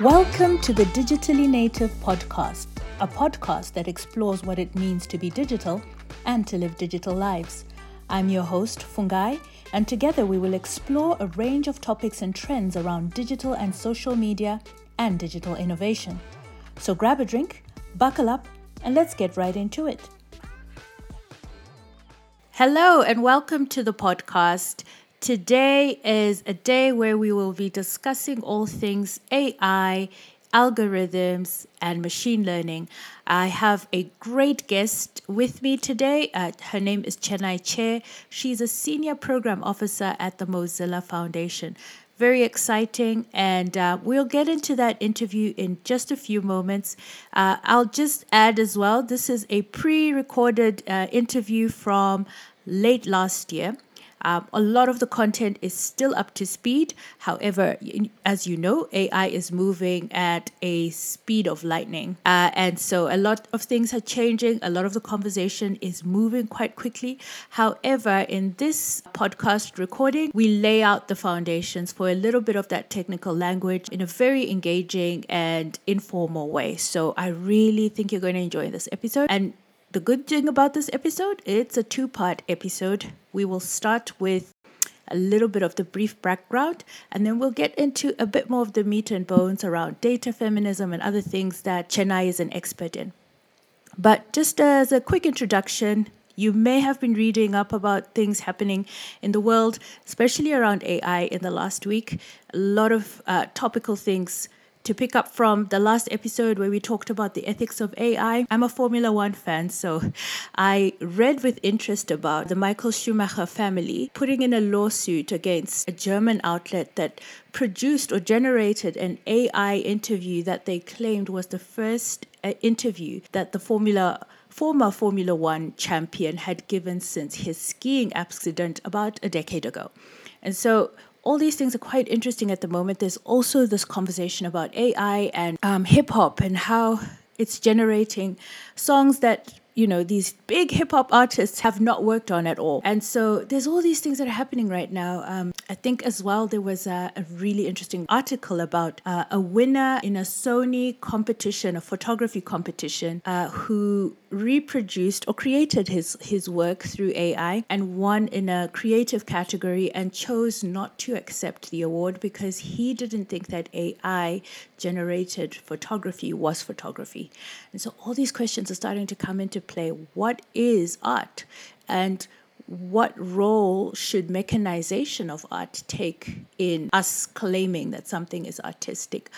Welcome to the Digitally Native Podcast, a podcast that explores what it means to be digital and to live digital lives. I'm your host, Fungai, and together we will explore a range of topics and trends around digital and social media and digital innovation. So grab a drink, buckle up, and let's get right into it. Hello, and welcome to the podcast. Today is a day where we will be discussing all things AI, algorithms, and machine learning. I have a great guest with me today. Uh, her name is Chenai Chair. She's a senior program officer at the Mozilla Foundation. Very exciting, and uh, we'll get into that interview in just a few moments. Uh, I'll just add as well this is a pre recorded uh, interview from late last year. Um, a lot of the content is still up to speed. However, as you know, AI is moving at a speed of lightning. Uh, and so a lot of things are changing. A lot of the conversation is moving quite quickly. However, in this podcast recording, we lay out the foundations for a little bit of that technical language in a very engaging and informal way. So I really think you're going to enjoy this episode. And the good thing about this episode, it's a two part episode. We will start with a little bit of the brief background, and then we'll get into a bit more of the meat and bones around data feminism and other things that Chenai is an expert in. But just as a quick introduction, you may have been reading up about things happening in the world, especially around AI in the last week. A lot of uh, topical things to pick up from the last episode where we talked about the ethics of AI, I'm a Formula One fan, so I read with interest about the Michael Schumacher family putting in a lawsuit against a German outlet that produced or generated an AI interview that they claimed was the first uh, interview that the Formula former Formula One champion had given since his skiing accident about a decade ago. And so all these things are quite interesting at the moment. There's also this conversation about AI and um, hip hop and how it's generating songs that you know these big hip hop artists have not worked on at all. And so there's all these things that are happening right now. Um, I think as well there was a, a really interesting article about uh, a winner in a Sony competition, a photography competition, uh, who reproduced or created his his work through AI and won in a creative category and chose not to accept the award because he didn't think that AI generated photography was photography. And so all these questions are starting to come into play. What is art? And what role should mechanization of art take in us claiming that something is artistic?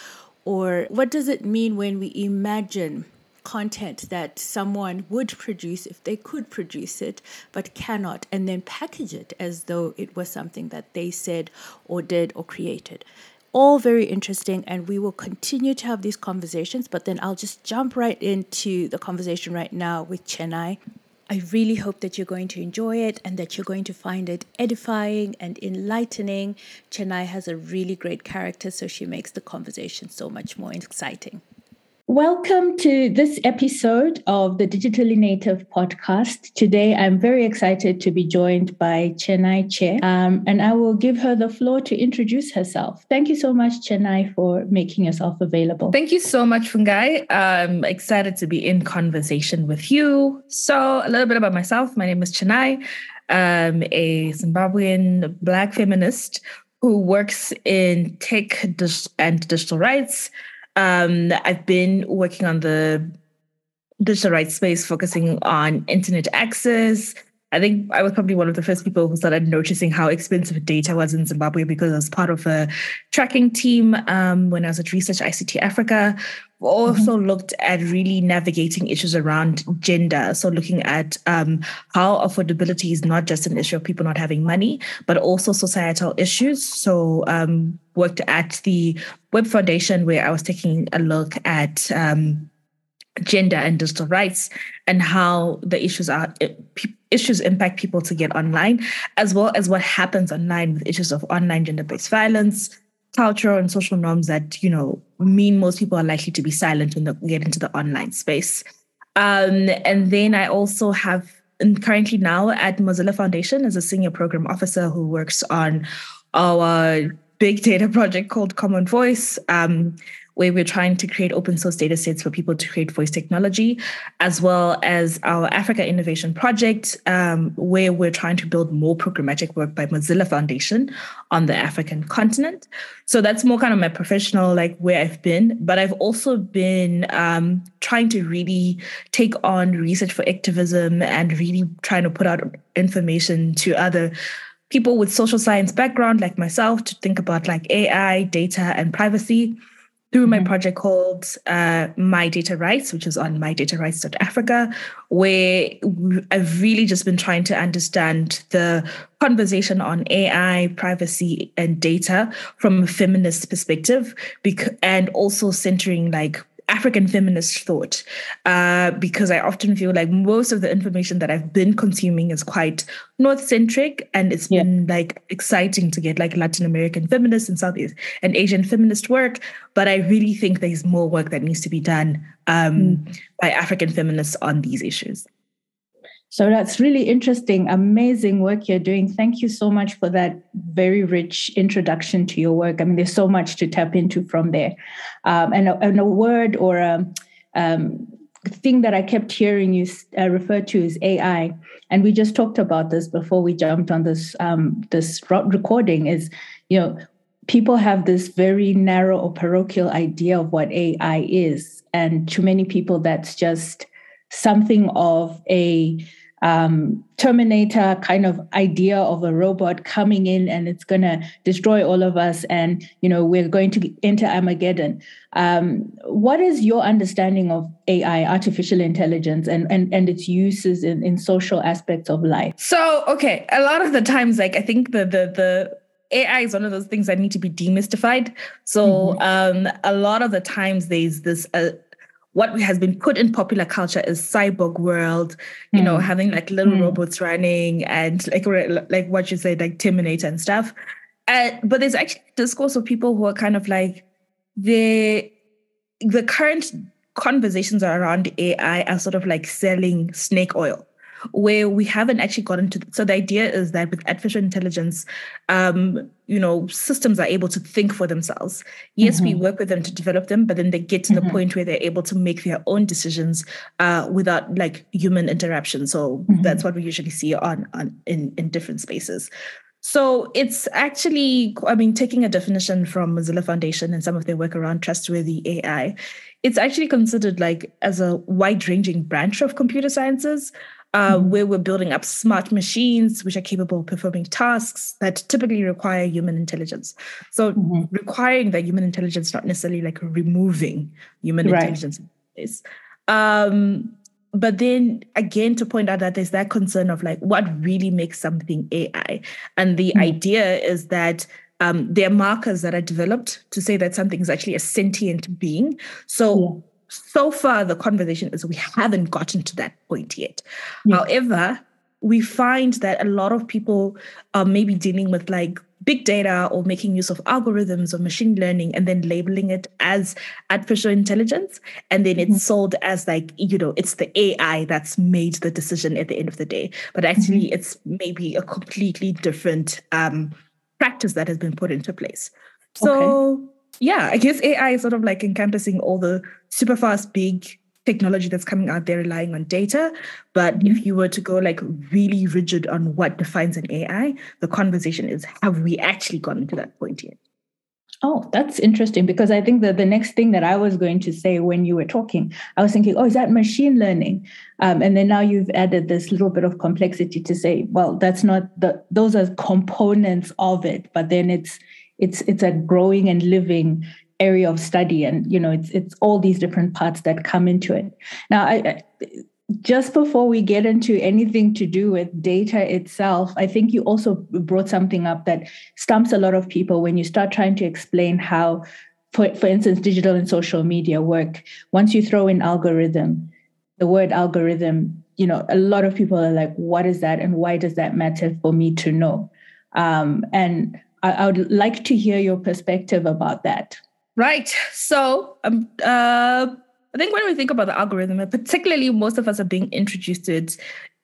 Or what does it mean when we imagine content that someone would produce if they could produce it but cannot and then package it as though it was something that they said or did or created all very interesting and we will continue to have these conversations but then i'll just jump right into the conversation right now with Chenai. I really hope that you're going to enjoy it and that you're going to find it edifying and enlightening. Chenai has a really great character, so she makes the conversation so much more exciting. Welcome to this episode of the Digitally Native podcast. Today, I'm very excited to be joined by Chenai Chair, um, and I will give her the floor to introduce herself. Thank you so much, Chenai, for making yourself available. Thank you so much, Fungai. I'm excited to be in conversation with you. So, a little bit about myself. My name is Chenai. I'm a Zimbabwean Black feminist who works in tech and digital rights. Um, I've been working on the digital rights space, focusing on internet access. I think I was probably one of the first people who started noticing how expensive data was in Zimbabwe because I was part of a tracking team um, when I was at Research ICT Africa. We also mm-hmm. looked at really navigating issues around gender. So, looking at um, how affordability is not just an issue of people not having money, but also societal issues. So, um, worked at the Web Foundation where I was taking a look at um, gender and digital rights and how the issues are issues impact people to get online, as well as what happens online with issues of online gender-based violence, cultural and social norms that you know mean most people are likely to be silent when they get into the online space. Um, and then I also have currently now at Mozilla Foundation as a senior program officer who works on our big data project called Common Voice. Um, where we're trying to create open source data sets for people to create voice technology, as well as our Africa Innovation Project, um, where we're trying to build more programmatic work by Mozilla Foundation on the African continent. So that's more kind of my professional, like where I've been. But I've also been um, trying to really take on research for activism and really trying to put out information to other people with social science background like myself to think about like AI, data, and privacy through my mm-hmm. project called uh, My Data Rights, which is on mydatarights.africa, where I've really just been trying to understand the conversation on AI, privacy, and data from a feminist perspective, bec- and also centering like African feminist thought, uh, because I often feel like most of the information that I've been consuming is quite North centric, and it's yeah. been like exciting to get like Latin American feminist and Southeast and Asian feminist work. But I really think there's more work that needs to be done um, mm. by African feminists on these issues. So that's really interesting, amazing work you're doing. Thank you so much for that very rich introduction to your work. I mean, there's so much to tap into from there. Um, and, a, and, a, word or a um, thing that I kept hearing you uh, refer to is AI. And we just talked about this before we jumped on this um, this recording. Is you know people have this very narrow or parochial idea of what AI is, and to many people that's just something of a um, Terminator kind of idea of a robot coming in and it's going to destroy all of us, and you know we're going to enter Armageddon. Um, what is your understanding of AI, artificial intelligence, and and and its uses in in social aspects of life? So, okay, a lot of the times, like I think the the the AI is one of those things that need to be demystified. So mm-hmm. um, a lot of the times there's this uh, what has been put in popular culture is cyborg world, you mm. know, hmm. having like little mm. robots running and like like what you said, like Terminator and stuff. Uh, but there's actually discourse of people who are kind of like the the current conversations around AI are sort of like selling snake oil where we haven't actually gotten to. So the idea is that with artificial intelligence, um, you know, systems are able to think for themselves. Yes, mm-hmm. we work with them to develop them, but then they get to mm-hmm. the point where they're able to make their own decisions uh, without like human interruption. So mm-hmm. that's what we usually see on on in in different spaces. So it's actually, I mean, taking a definition from Mozilla Foundation and some of their work around trustworthy AI, it's actually considered like as a wide-ranging branch of computer sciences uh, mm-hmm. where we're building up smart machines which are capable of performing tasks that typically require human intelligence. So mm-hmm. requiring that human intelligence, not necessarily like removing human right. intelligence. Um, but then again, to point out that there's that concern of like what really makes something AI. And the mm-hmm. idea is that um, there are markers that are developed to say that something is actually a sentient being. So so far the conversation is we haven't gotten to that point yet. Yeah. However, we find that a lot of people are maybe dealing with like big data or making use of algorithms or machine learning and then labeling it as artificial intelligence and then it's mm-hmm. sold as like you know it's the ai that's made the decision at the end of the day but actually mm-hmm. it's maybe a completely different um, practice that has been put into place so okay yeah, I guess AI is sort of like encompassing all the super fast, big technology that's coming out there relying on data. But mm-hmm. if you were to go like really rigid on what defines an AI, the conversation is have we actually gotten to that point yet? Oh, that's interesting because I think that the next thing that I was going to say when you were talking, I was thinking, oh, is that machine learning? Um, and then now you've added this little bit of complexity to say, well, that's not the those are components of it, but then it's it's it's a growing and living area of study and you know it's it's all these different parts that come into it. Now I, just before we get into anything to do with data itself i think you also brought something up that stumps a lot of people when you start trying to explain how for, for instance digital and social media work. Once you throw in algorithm the word algorithm you know a lot of people are like what is that and why does that matter for me to know? Um, and I, I would like to hear your perspective about that. Right. So, um, uh, I think when we think about the algorithm, and particularly most of us are being introduced to it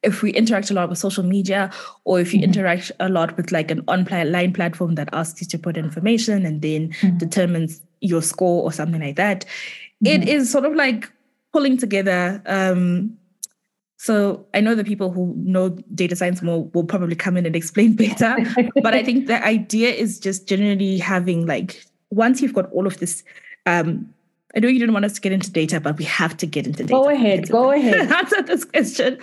if we interact a lot with social media or if you Mm-hmm. interact a lot with like an online platform that asks you to put information and then Mhm. determines your score or something like that it Mhm. is sort of like pulling together um so i know the people who know data science more will probably come in and explain better but i think the idea is just generally having like once you've got all of this um I know you didn't want us to get into data, but we have to get into data. Go ahead, go ahead. Answer this question.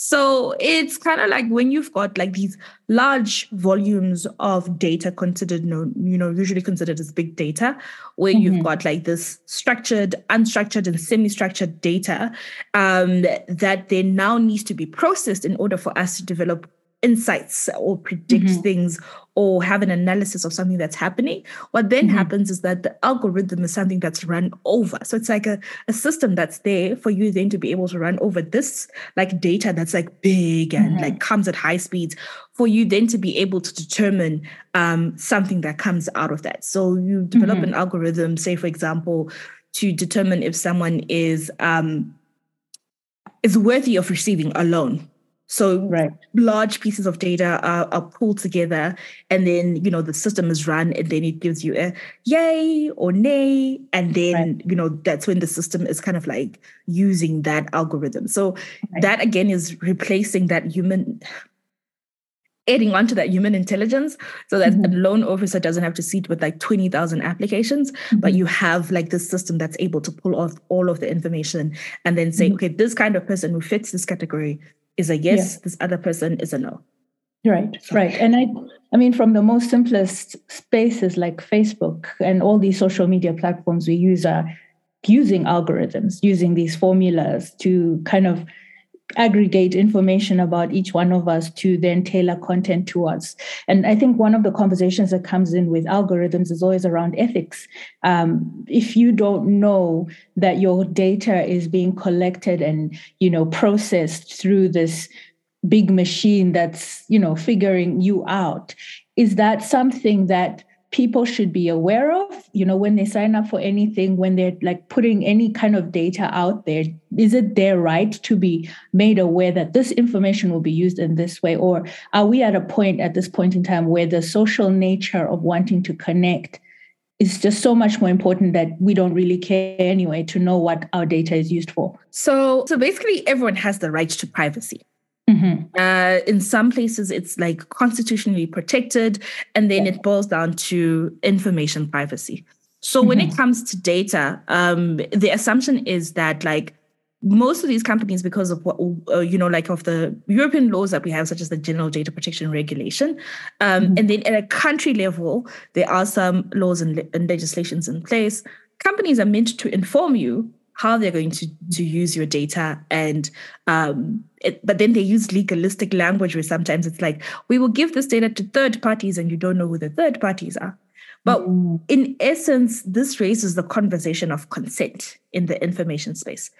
So it's kind of like when you've got like these large volumes of data considered, you know, usually considered as big data, where Mhm. you've got like this structured, unstructured, and semi-structured data um, that then now needs to be processed in order for us to develop insights or predict Mhm. things or have an analysis of something that's happening what then Mhm. happens is that the algorithm is something that's run over so it's like a, a system that's there for you then to be able to run over this like data that's like big and Mhm. like comes at high speeds for you then to be able to determine um, something that comes out of that so you develop Mhm. an algorithm say for example to determine if someone is um, is worthy of receiving a loan so Right. large pieces of data are, are pulled together and then you know the system is run and then it gives you a yay or nay and then Right. you know that's when the system is kind of like using that algorithm so Right. that again is replacing that human adding onto that human intelligence so that a Mhm. loan officer doesn't have to sit with like 20,000 applications but Mhm. you have like this system that's able to pull off all of the information and then say Mhm. okay this kind of person who fits this category is a yes this other person is a no Right, right. And I I mean from the most simplest spaces like Facebook and all these social media platforms we use are using algorithms, using these formulas to kind of aggregate information about each one of us to then tailor content to us. And I think one of the conversations that comes in with algorithms is always around ethics. Um, if you don't know that your data is being collected and you know processed through this big machine that's you know figuring you out is that something that people should be aware of you know when they sign up for anything when they're like putting any kind of data out there is it their right to be made aware that this information will be used in this way? Or are we at a point at this point in time where the social nature of wanting to connect is just so much more important that we don't really care anyway to know what our data is used for? So so basically everyone has the right to privacy Mhm. Uh, in some places, it's like constitutionally protected, and then it boils down to information privacy. So when it comes to data, um, the assumption is that like most of these companies, because of what uh, you know, like of the European laws that we have, such as the General Data Protection Regulation, um, and then at a country level, there are some laws and, le- and legislations in place. Companies are meant to inform you how they're going to, to use your data and um, it, but then they use legalistic language where sometimes it's like we will give this data to third parties and you don't know who the third parties are but Mm. in essence this raises the conversation of consent in the information space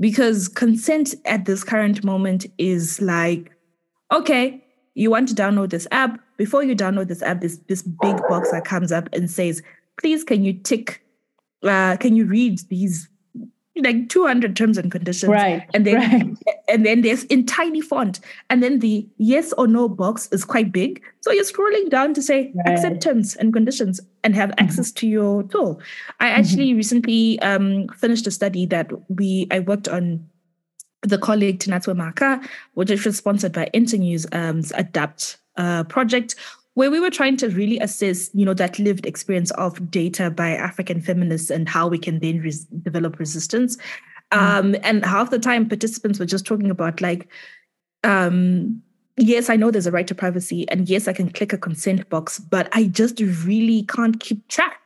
because consent at this current moment is like okay you want to download this app before you download this app there's this big box that comes up and says please can you tick uh, can you read these like 200 terms and conditions right and then right. And then there's in tiny font and then the yes or no box is quite big so you're scrolling down to say Right. accept terms and conditions and have access to your tool i actually recently um, finished a study that we i worked on with the colleague Tinatswe Maka, which was sponsored by Internews um, Adapt uh, project, where we were trying to really assess, you know, that lived experience of data by African feminists and how we can then res- develop resistance. Um, and half the time, participants were just talking about like, um, yes, I know there's a right to privacy, and yes, I can click a consent box, but I just really can't keep track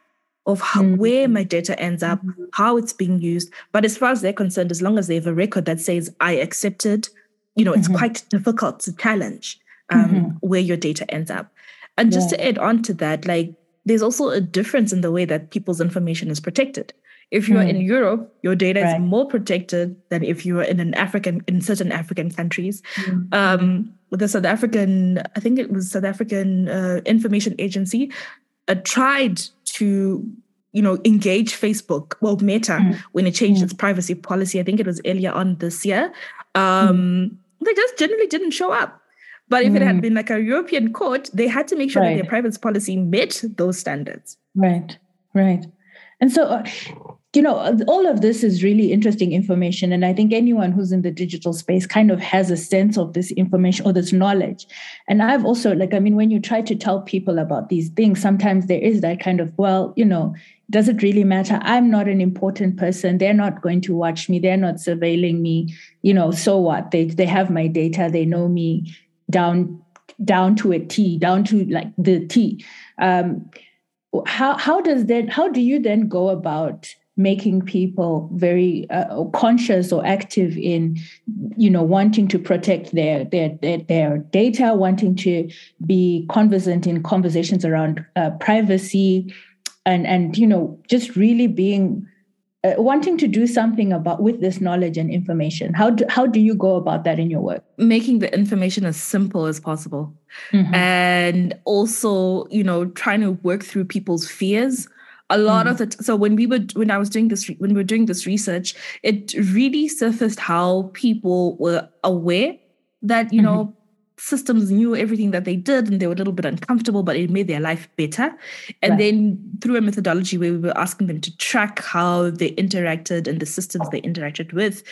of how, Mhm. where my data ends up, how it's being used. But as far as they're concerned, as long as they have a record that says I accepted, you know, it's Mhm. quite difficult to challenge um, Mhm. where your data ends up. And just to add on to that, like there's also a difference in the way that people's information is protected. If you are in Europe, your data Right. is more protected than if you are in an African in certain African countries. Mm. Um, the South African, I think it was South African uh, Information Agency, uh, tried to you know engage Facebook, well Meta, Mm. when it changed Mm. its privacy policy. I think it was earlier on this year. Um, they just generally didn't show up. But if mm. it had mm. been like a European court, they had to make sure right. that their privacy policy met those standards. Right, right. And so, uh, you know, all of this is really interesting information. And I think anyone who's in the digital space kind of has a sense of this information or this knowledge. And I've also, like, I mean, when you try to tell people about these things, sometimes there is that kind of, well, you know, does it really matter? I'm not an important person. They're not going to watch me. They're not surveilling me. You know, so what? They they have my data. They know me down down to a T, down to like the T. Um, how how does that? How do you then go about making people very uh, conscious or active in you know wanting to protect their their their, their data wanting to be conversant in conversations around uh, privacy and and you know just really being uh, wanting to do something about with this knowledge and information. How do, how do you go about that in your work? Making the information as simple as possible. Mm-hmm. and also you know trying to work through people's fears a lot mm. of the t- so when we were when i was doing this when we were doing this research it really surfaced how people were aware that you mm-hmm. know systems knew everything that they did and they were a little bit uncomfortable, but it made their life better. And right. then through a methodology where we were asking them to track how they interacted and the systems they interacted with,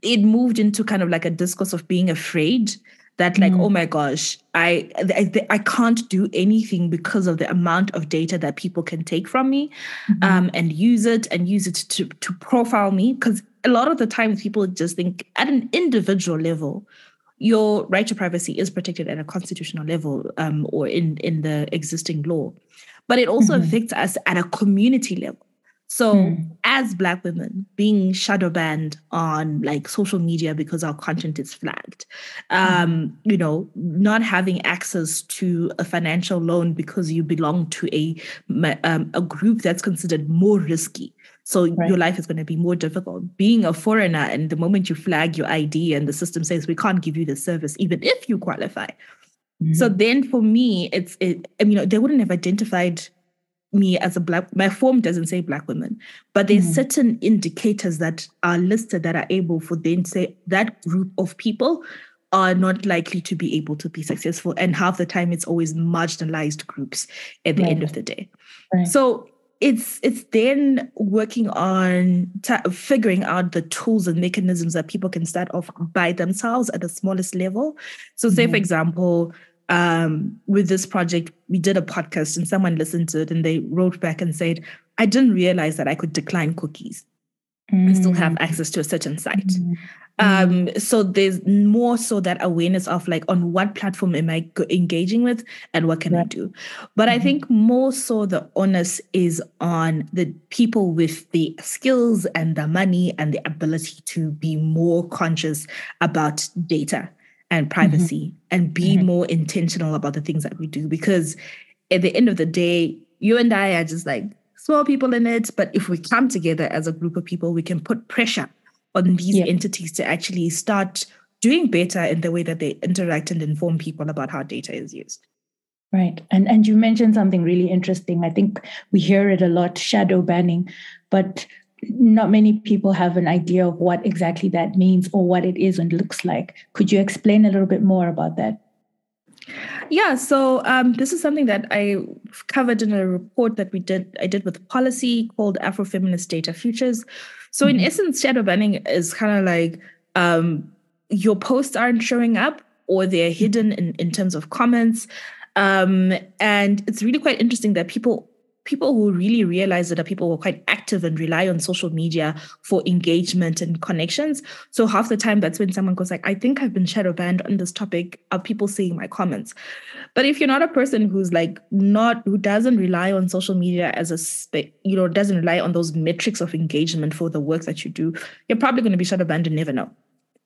it moved into kind of like a discourse of being afraid that like mm. oh my gosh I, I, I can't do anything because of the amount of data that people can take from me mm-hmm. um, and use it and use it to to profile me because a lot of the times people just think at an individual level your right to privacy is protected at a constitutional level um, or in, in the existing law. But it also mm-hmm. affects us at a community level. So, mm. as Black women, being shadow banned on like social media because our content is flagged, um, mm. you know, not having access to a financial loan because you belong to a um, a group that's considered more risky so right. your life is going to be more difficult. Being a foreigner, and the moment you flag your ID and the system says we can't give you the service, even if you qualify. Mm-hmm. So then for me, it's it, I mean, they wouldn't have identified me as a black my form doesn't say black women but there's mm. certain indicators that are listed that are able for then say that group of people are not likely to be able to be successful and half the time it's always marginalized groups at the right. end of the day right. so it's it's then working on figuring out the tools and mechanisms that people can start off by themselves at the smallest level. So, say mm-hmm. for example, um, with this project, we did a podcast and someone listened to it and they wrote back and said, "I didn't realize that I could decline cookies." mm. and still have access to a certain site. Mm. Um, so there's more so that awareness of like on what platform am I engaging with and what can I do. But mm-hmm. I think more so the onus is on the people with the skills and the money and the ability to be more conscious about data and mm-hmm. privacy mm-hmm. and be mm-hmm. more intentional about the things that we do because at the end of the day you and I are just like small people in it. But if we come together as a group of people, we can put pressure on these yeah. entities to actually start doing better in the way that they interact and inform people about how data is used. Right. And and you mentioned something really interesting. I think we hear it a lot, shadow banning, but not many people have an idea of what exactly that means or what it is and looks like. Could you explain a little bit more about that? Yeah, so um, this is something that I covered in a report that we did. I did with Pollicy called Afrofeminist Data Futures. So mm-hmm. in essence, shadow banning is kind of like um, your posts aren't showing up or they're hidden in, in terms of comments. Um, and it's really quite interesting that people people who really realize that are people who are quite active and rely on social media for engagement and connections. So half the time that's when someone goes like, I think I've been shadow banned on this topic. Are people seeing my comments? But if you're not a person who's like not who doesn't rely on social media as a you know doesn't rely on those metrics of engagement for the work that you do, you're probably going to be shadow banned and never know.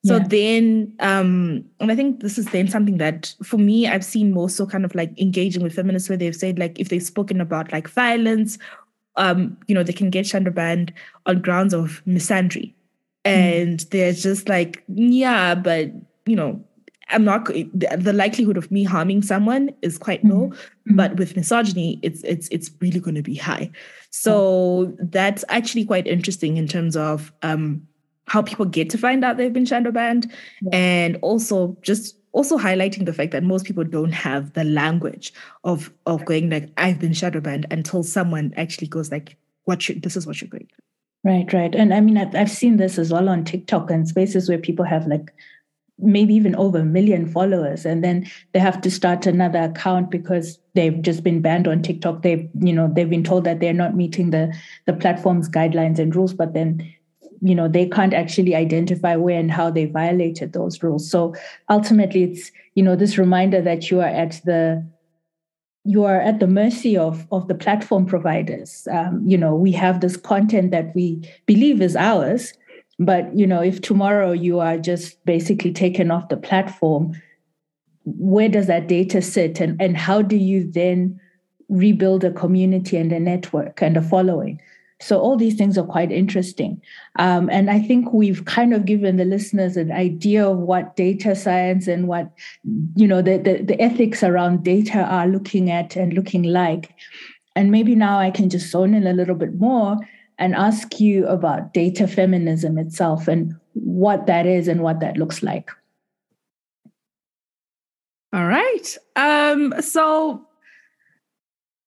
So yeah. then, um, and I think this is then something that for me, I've seen more so kind of like engaging with feminists where they've said like if they've spoken about like violence, um, you know, they can get shadow banned on grounds of misandry. Hmm. And mm. they're just like, yeah, but you know, I'm not the likelihood of me harming someone is quite low, mm-hmm. but with misogyny, it's it's it's really going to be high. So mm-hmm. that's actually quite interesting in terms of um, how people get to find out they've been shadow banned, yeah. and also just also highlighting the fact that most people don't have the language of of going like I've been shadow banned until someone actually goes like, "What should this is what you're going." Right, right, and I mean I've, I've seen this as well on TikTok and spaces where people have like maybe even over a million followers and then they have to start another account because they've just been banned on TikTok they've you know they've been told that they're not meeting the the platform's guidelines and rules but then you know they can't actually identify where and how they violated those rules. So ultimately it's you know this reminder that you are at the you are at the mercy of of the platform providers. Um, you know we have this content that we believe is ours but you know, if tomorrow you are just basically taken off the platform, where does that data sit? And, and how do you then rebuild a community and a network and a following? So all these things are quite interesting. Um, and I think we've kind of given the listeners an idea of what data science and what, you know, the, the, the ethics around data are looking at and looking like. And maybe now I can just zone in a little bit more and ask you about data feminism itself and what that is and what that looks like. All right. Um, so,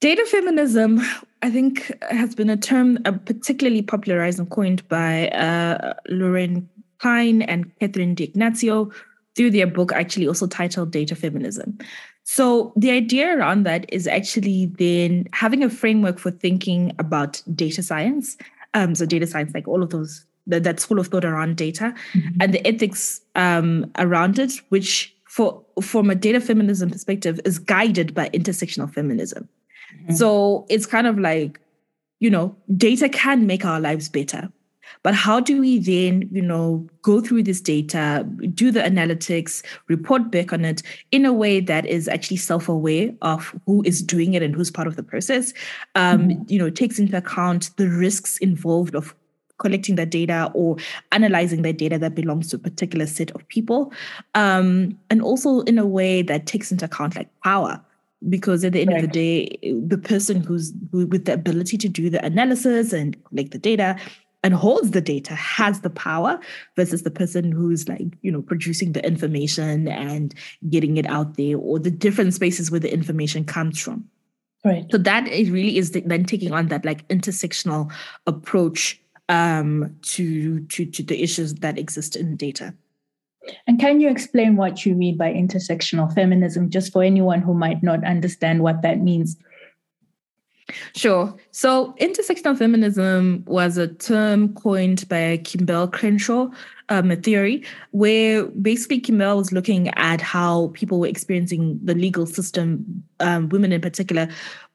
data feminism, I think, has been a term uh, particularly popularized and coined by uh, Lauren Klein and Catherine D'Ignazio through their book, actually also titled Data Feminism. So the idea around that is actually then having a framework for thinking about data science. Um, so data science, like all of those, that, that school of thought around data mm-hmm. and the ethics um, around it, which for from a data feminism perspective is guided by intersectional feminism. Mm-hmm. So it's kind of like, you know, data can make our lives better. But how do we then, you know, go through this data, do the analytics, report back on it in a way that is actually self-aware of who is doing it and who's part of the process? Um, mm-hmm. You know, takes into account the risks involved of collecting that data or analyzing that data that belongs to a particular set of people um, and also in a way that takes into account like power because at the end right. of the day the person who's who, with the ability to do the analysis and collect the data and holds the data has the power versus the person who's like you know producing the information and getting it out there or the different spaces where the information comes from. Right. So that it really is then taking on that like intersectional approach um, to to to the issues that exist in data and can you explain what you mean by intersectional feminism just for anyone who might not understand what that means Sure. So, intersectional feminism was a term coined by Kimberlé Crenshaw, um, a theory where basically Kimberlé was looking at how people were experiencing the legal system, um, women in particular,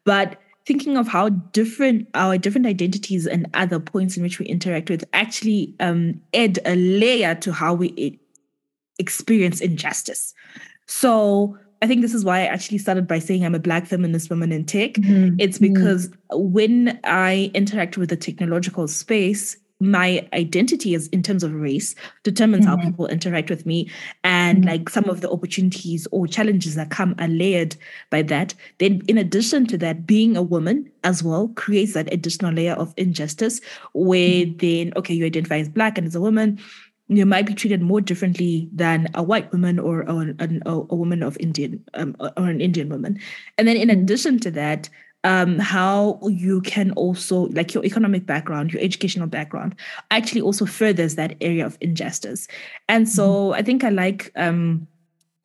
but thinking of how different our different identities and other points in which we interact with actually um, add a layer to how we experience injustice. So, I think this is why I actually started by saying I'm a Black feminist woman in tech. Mm-hmm. It's because mm-hmm. when I interact with the technological space, my identity is in terms of race determines mm-hmm. how people interact with me and mm-hmm. like some of the opportunities or challenges that come are layered by that then in addition to that being a woman as well creates that additional layer of injustice where mm-hmm. then okay you identify as black and as a woman you might be treated more differently than a white woman or, or a, a, woman of Indian um, or an Indian woman. And then in mm-hmm. addition to that, um, how you can also like your economic background, your educational background, actually also furthers that area of injustice. And so mm-hmm. I think I like um,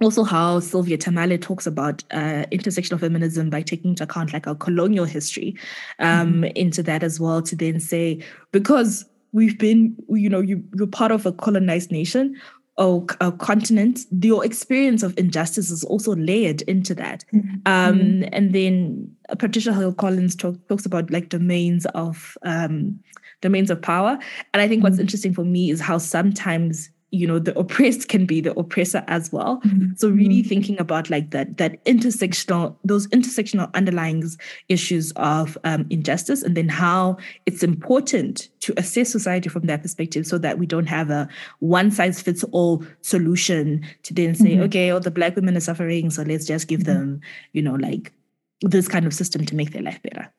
also how Sylvia Tamale talks about uh, intersectional feminism by taking into account like our colonial history um, mm-hmm. into that as well to then say because we've been, you know, you, you're part of a colonized nation or a continent, your experience of injustice is also layered into that. Mm-hmm. Um, mm-hmm. and then Patricia Hill Collins talk, talks about like domains of um, domains of power. And I think mm-hmm. what's interesting for me is how sometimes you know the oppressed can be the oppressor as well mm-hmm. so really mm-hmm. thinking about like that that intersectional those intersectional underlying issues of um, injustice and then how it's important to assess society from that perspective so that we don't have a one size fits all solution to then say mm-hmm. okay all the black women are suffering so let's just give mm-hmm. them you know like this kind of system to make their life better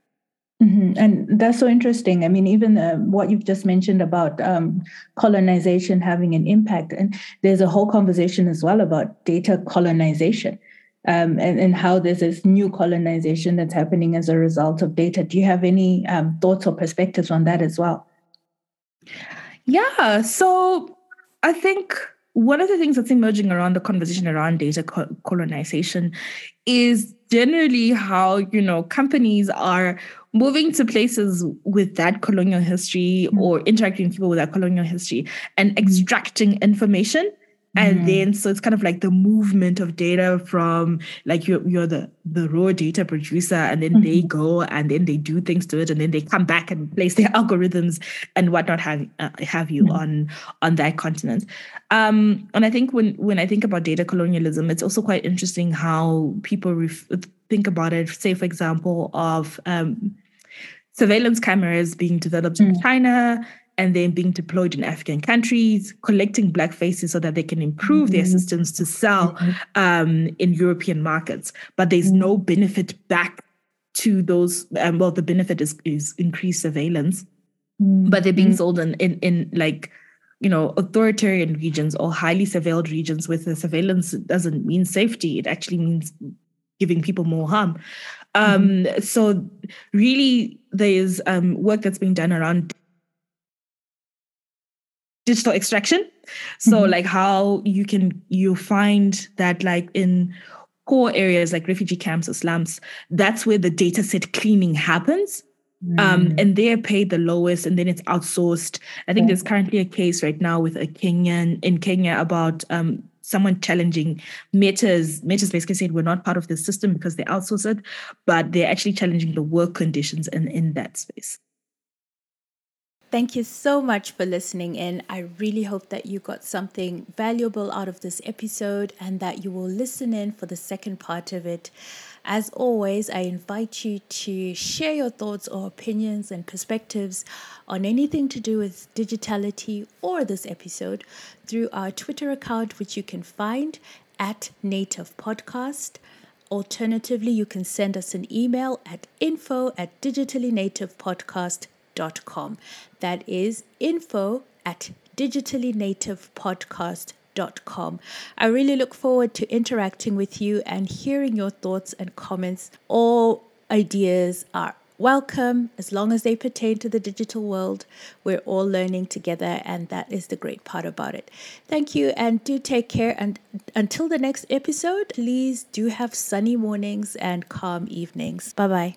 Mm-hmm. And that's so interesting. I mean, even uh, what you've just mentioned about um, colonization having an impact, and there's a whole conversation as well about data colonization um, and, and how there's this new colonization that's happening as a result of data. Do you have any um, thoughts or perspectives on that as well? Yeah. So I think one of the things that's emerging around the conversation around data colonization is generally how you know companies are moving to places with that colonial history mm. or interacting with people with that colonial history and extracting information and mm. then so it's kind of like the movement of data from like you're, you're the the raw data producer and then mm-hmm. they go and then they do things to it and then they come back and place their algorithms and whatnot have uh, have you mm-hmm. on on that continent um and i think when when i think about data colonialism it's also quite interesting how people ref- think about it say for example of um surveillance cameras being developed mm. in china and then being deployed in African countries, collecting black faces so that they can improve mm-hmm. their systems to sell mm-hmm. um, in European markets. But there's mm-hmm. no benefit back to those. Um, well, the benefit is, is increased surveillance, but they're being mm-hmm. sold in, in, in like you know authoritarian regions or highly surveilled regions where the surveillance doesn't mean safety; it actually means giving people more harm. Um, mm-hmm. So really, there's um, work that's being done around digital extraction so mm-hmm. like how you can you find that like in core areas like refugee camps or slums that's where the data set cleaning happens um, mm. um, and they're paid the lowest and then it's outsourced i think yeah. there's currently a case right now with a kenyan in kenya about um, someone challenging Meta's Meta's basically said we're not part of the system because they outsource it, but they're actually challenging the work conditions in, in that space. Thank you so much for listening in. I really hope that you got something valuable out of this episode and that you will listen in for the second part of it. As always, I invite you to share your thoughts or opinions and perspectives on anything to do with digitality or this episode through our Twitter account, which you can find at Native Podcast. Alternatively, you can send us an email at info at digitallynativepodcast.com digitallynativepodcast.com. That is info at digitallynativepodcast.com. I really look forward to interacting with you and hearing your thoughts and comments. All ideas are welcome as long as they pertain to the digital world. We're all learning together, and that is the great part about it. Thank you, and do take care. And until the next episode, please do have sunny mornings and calm evenings. Bye bye.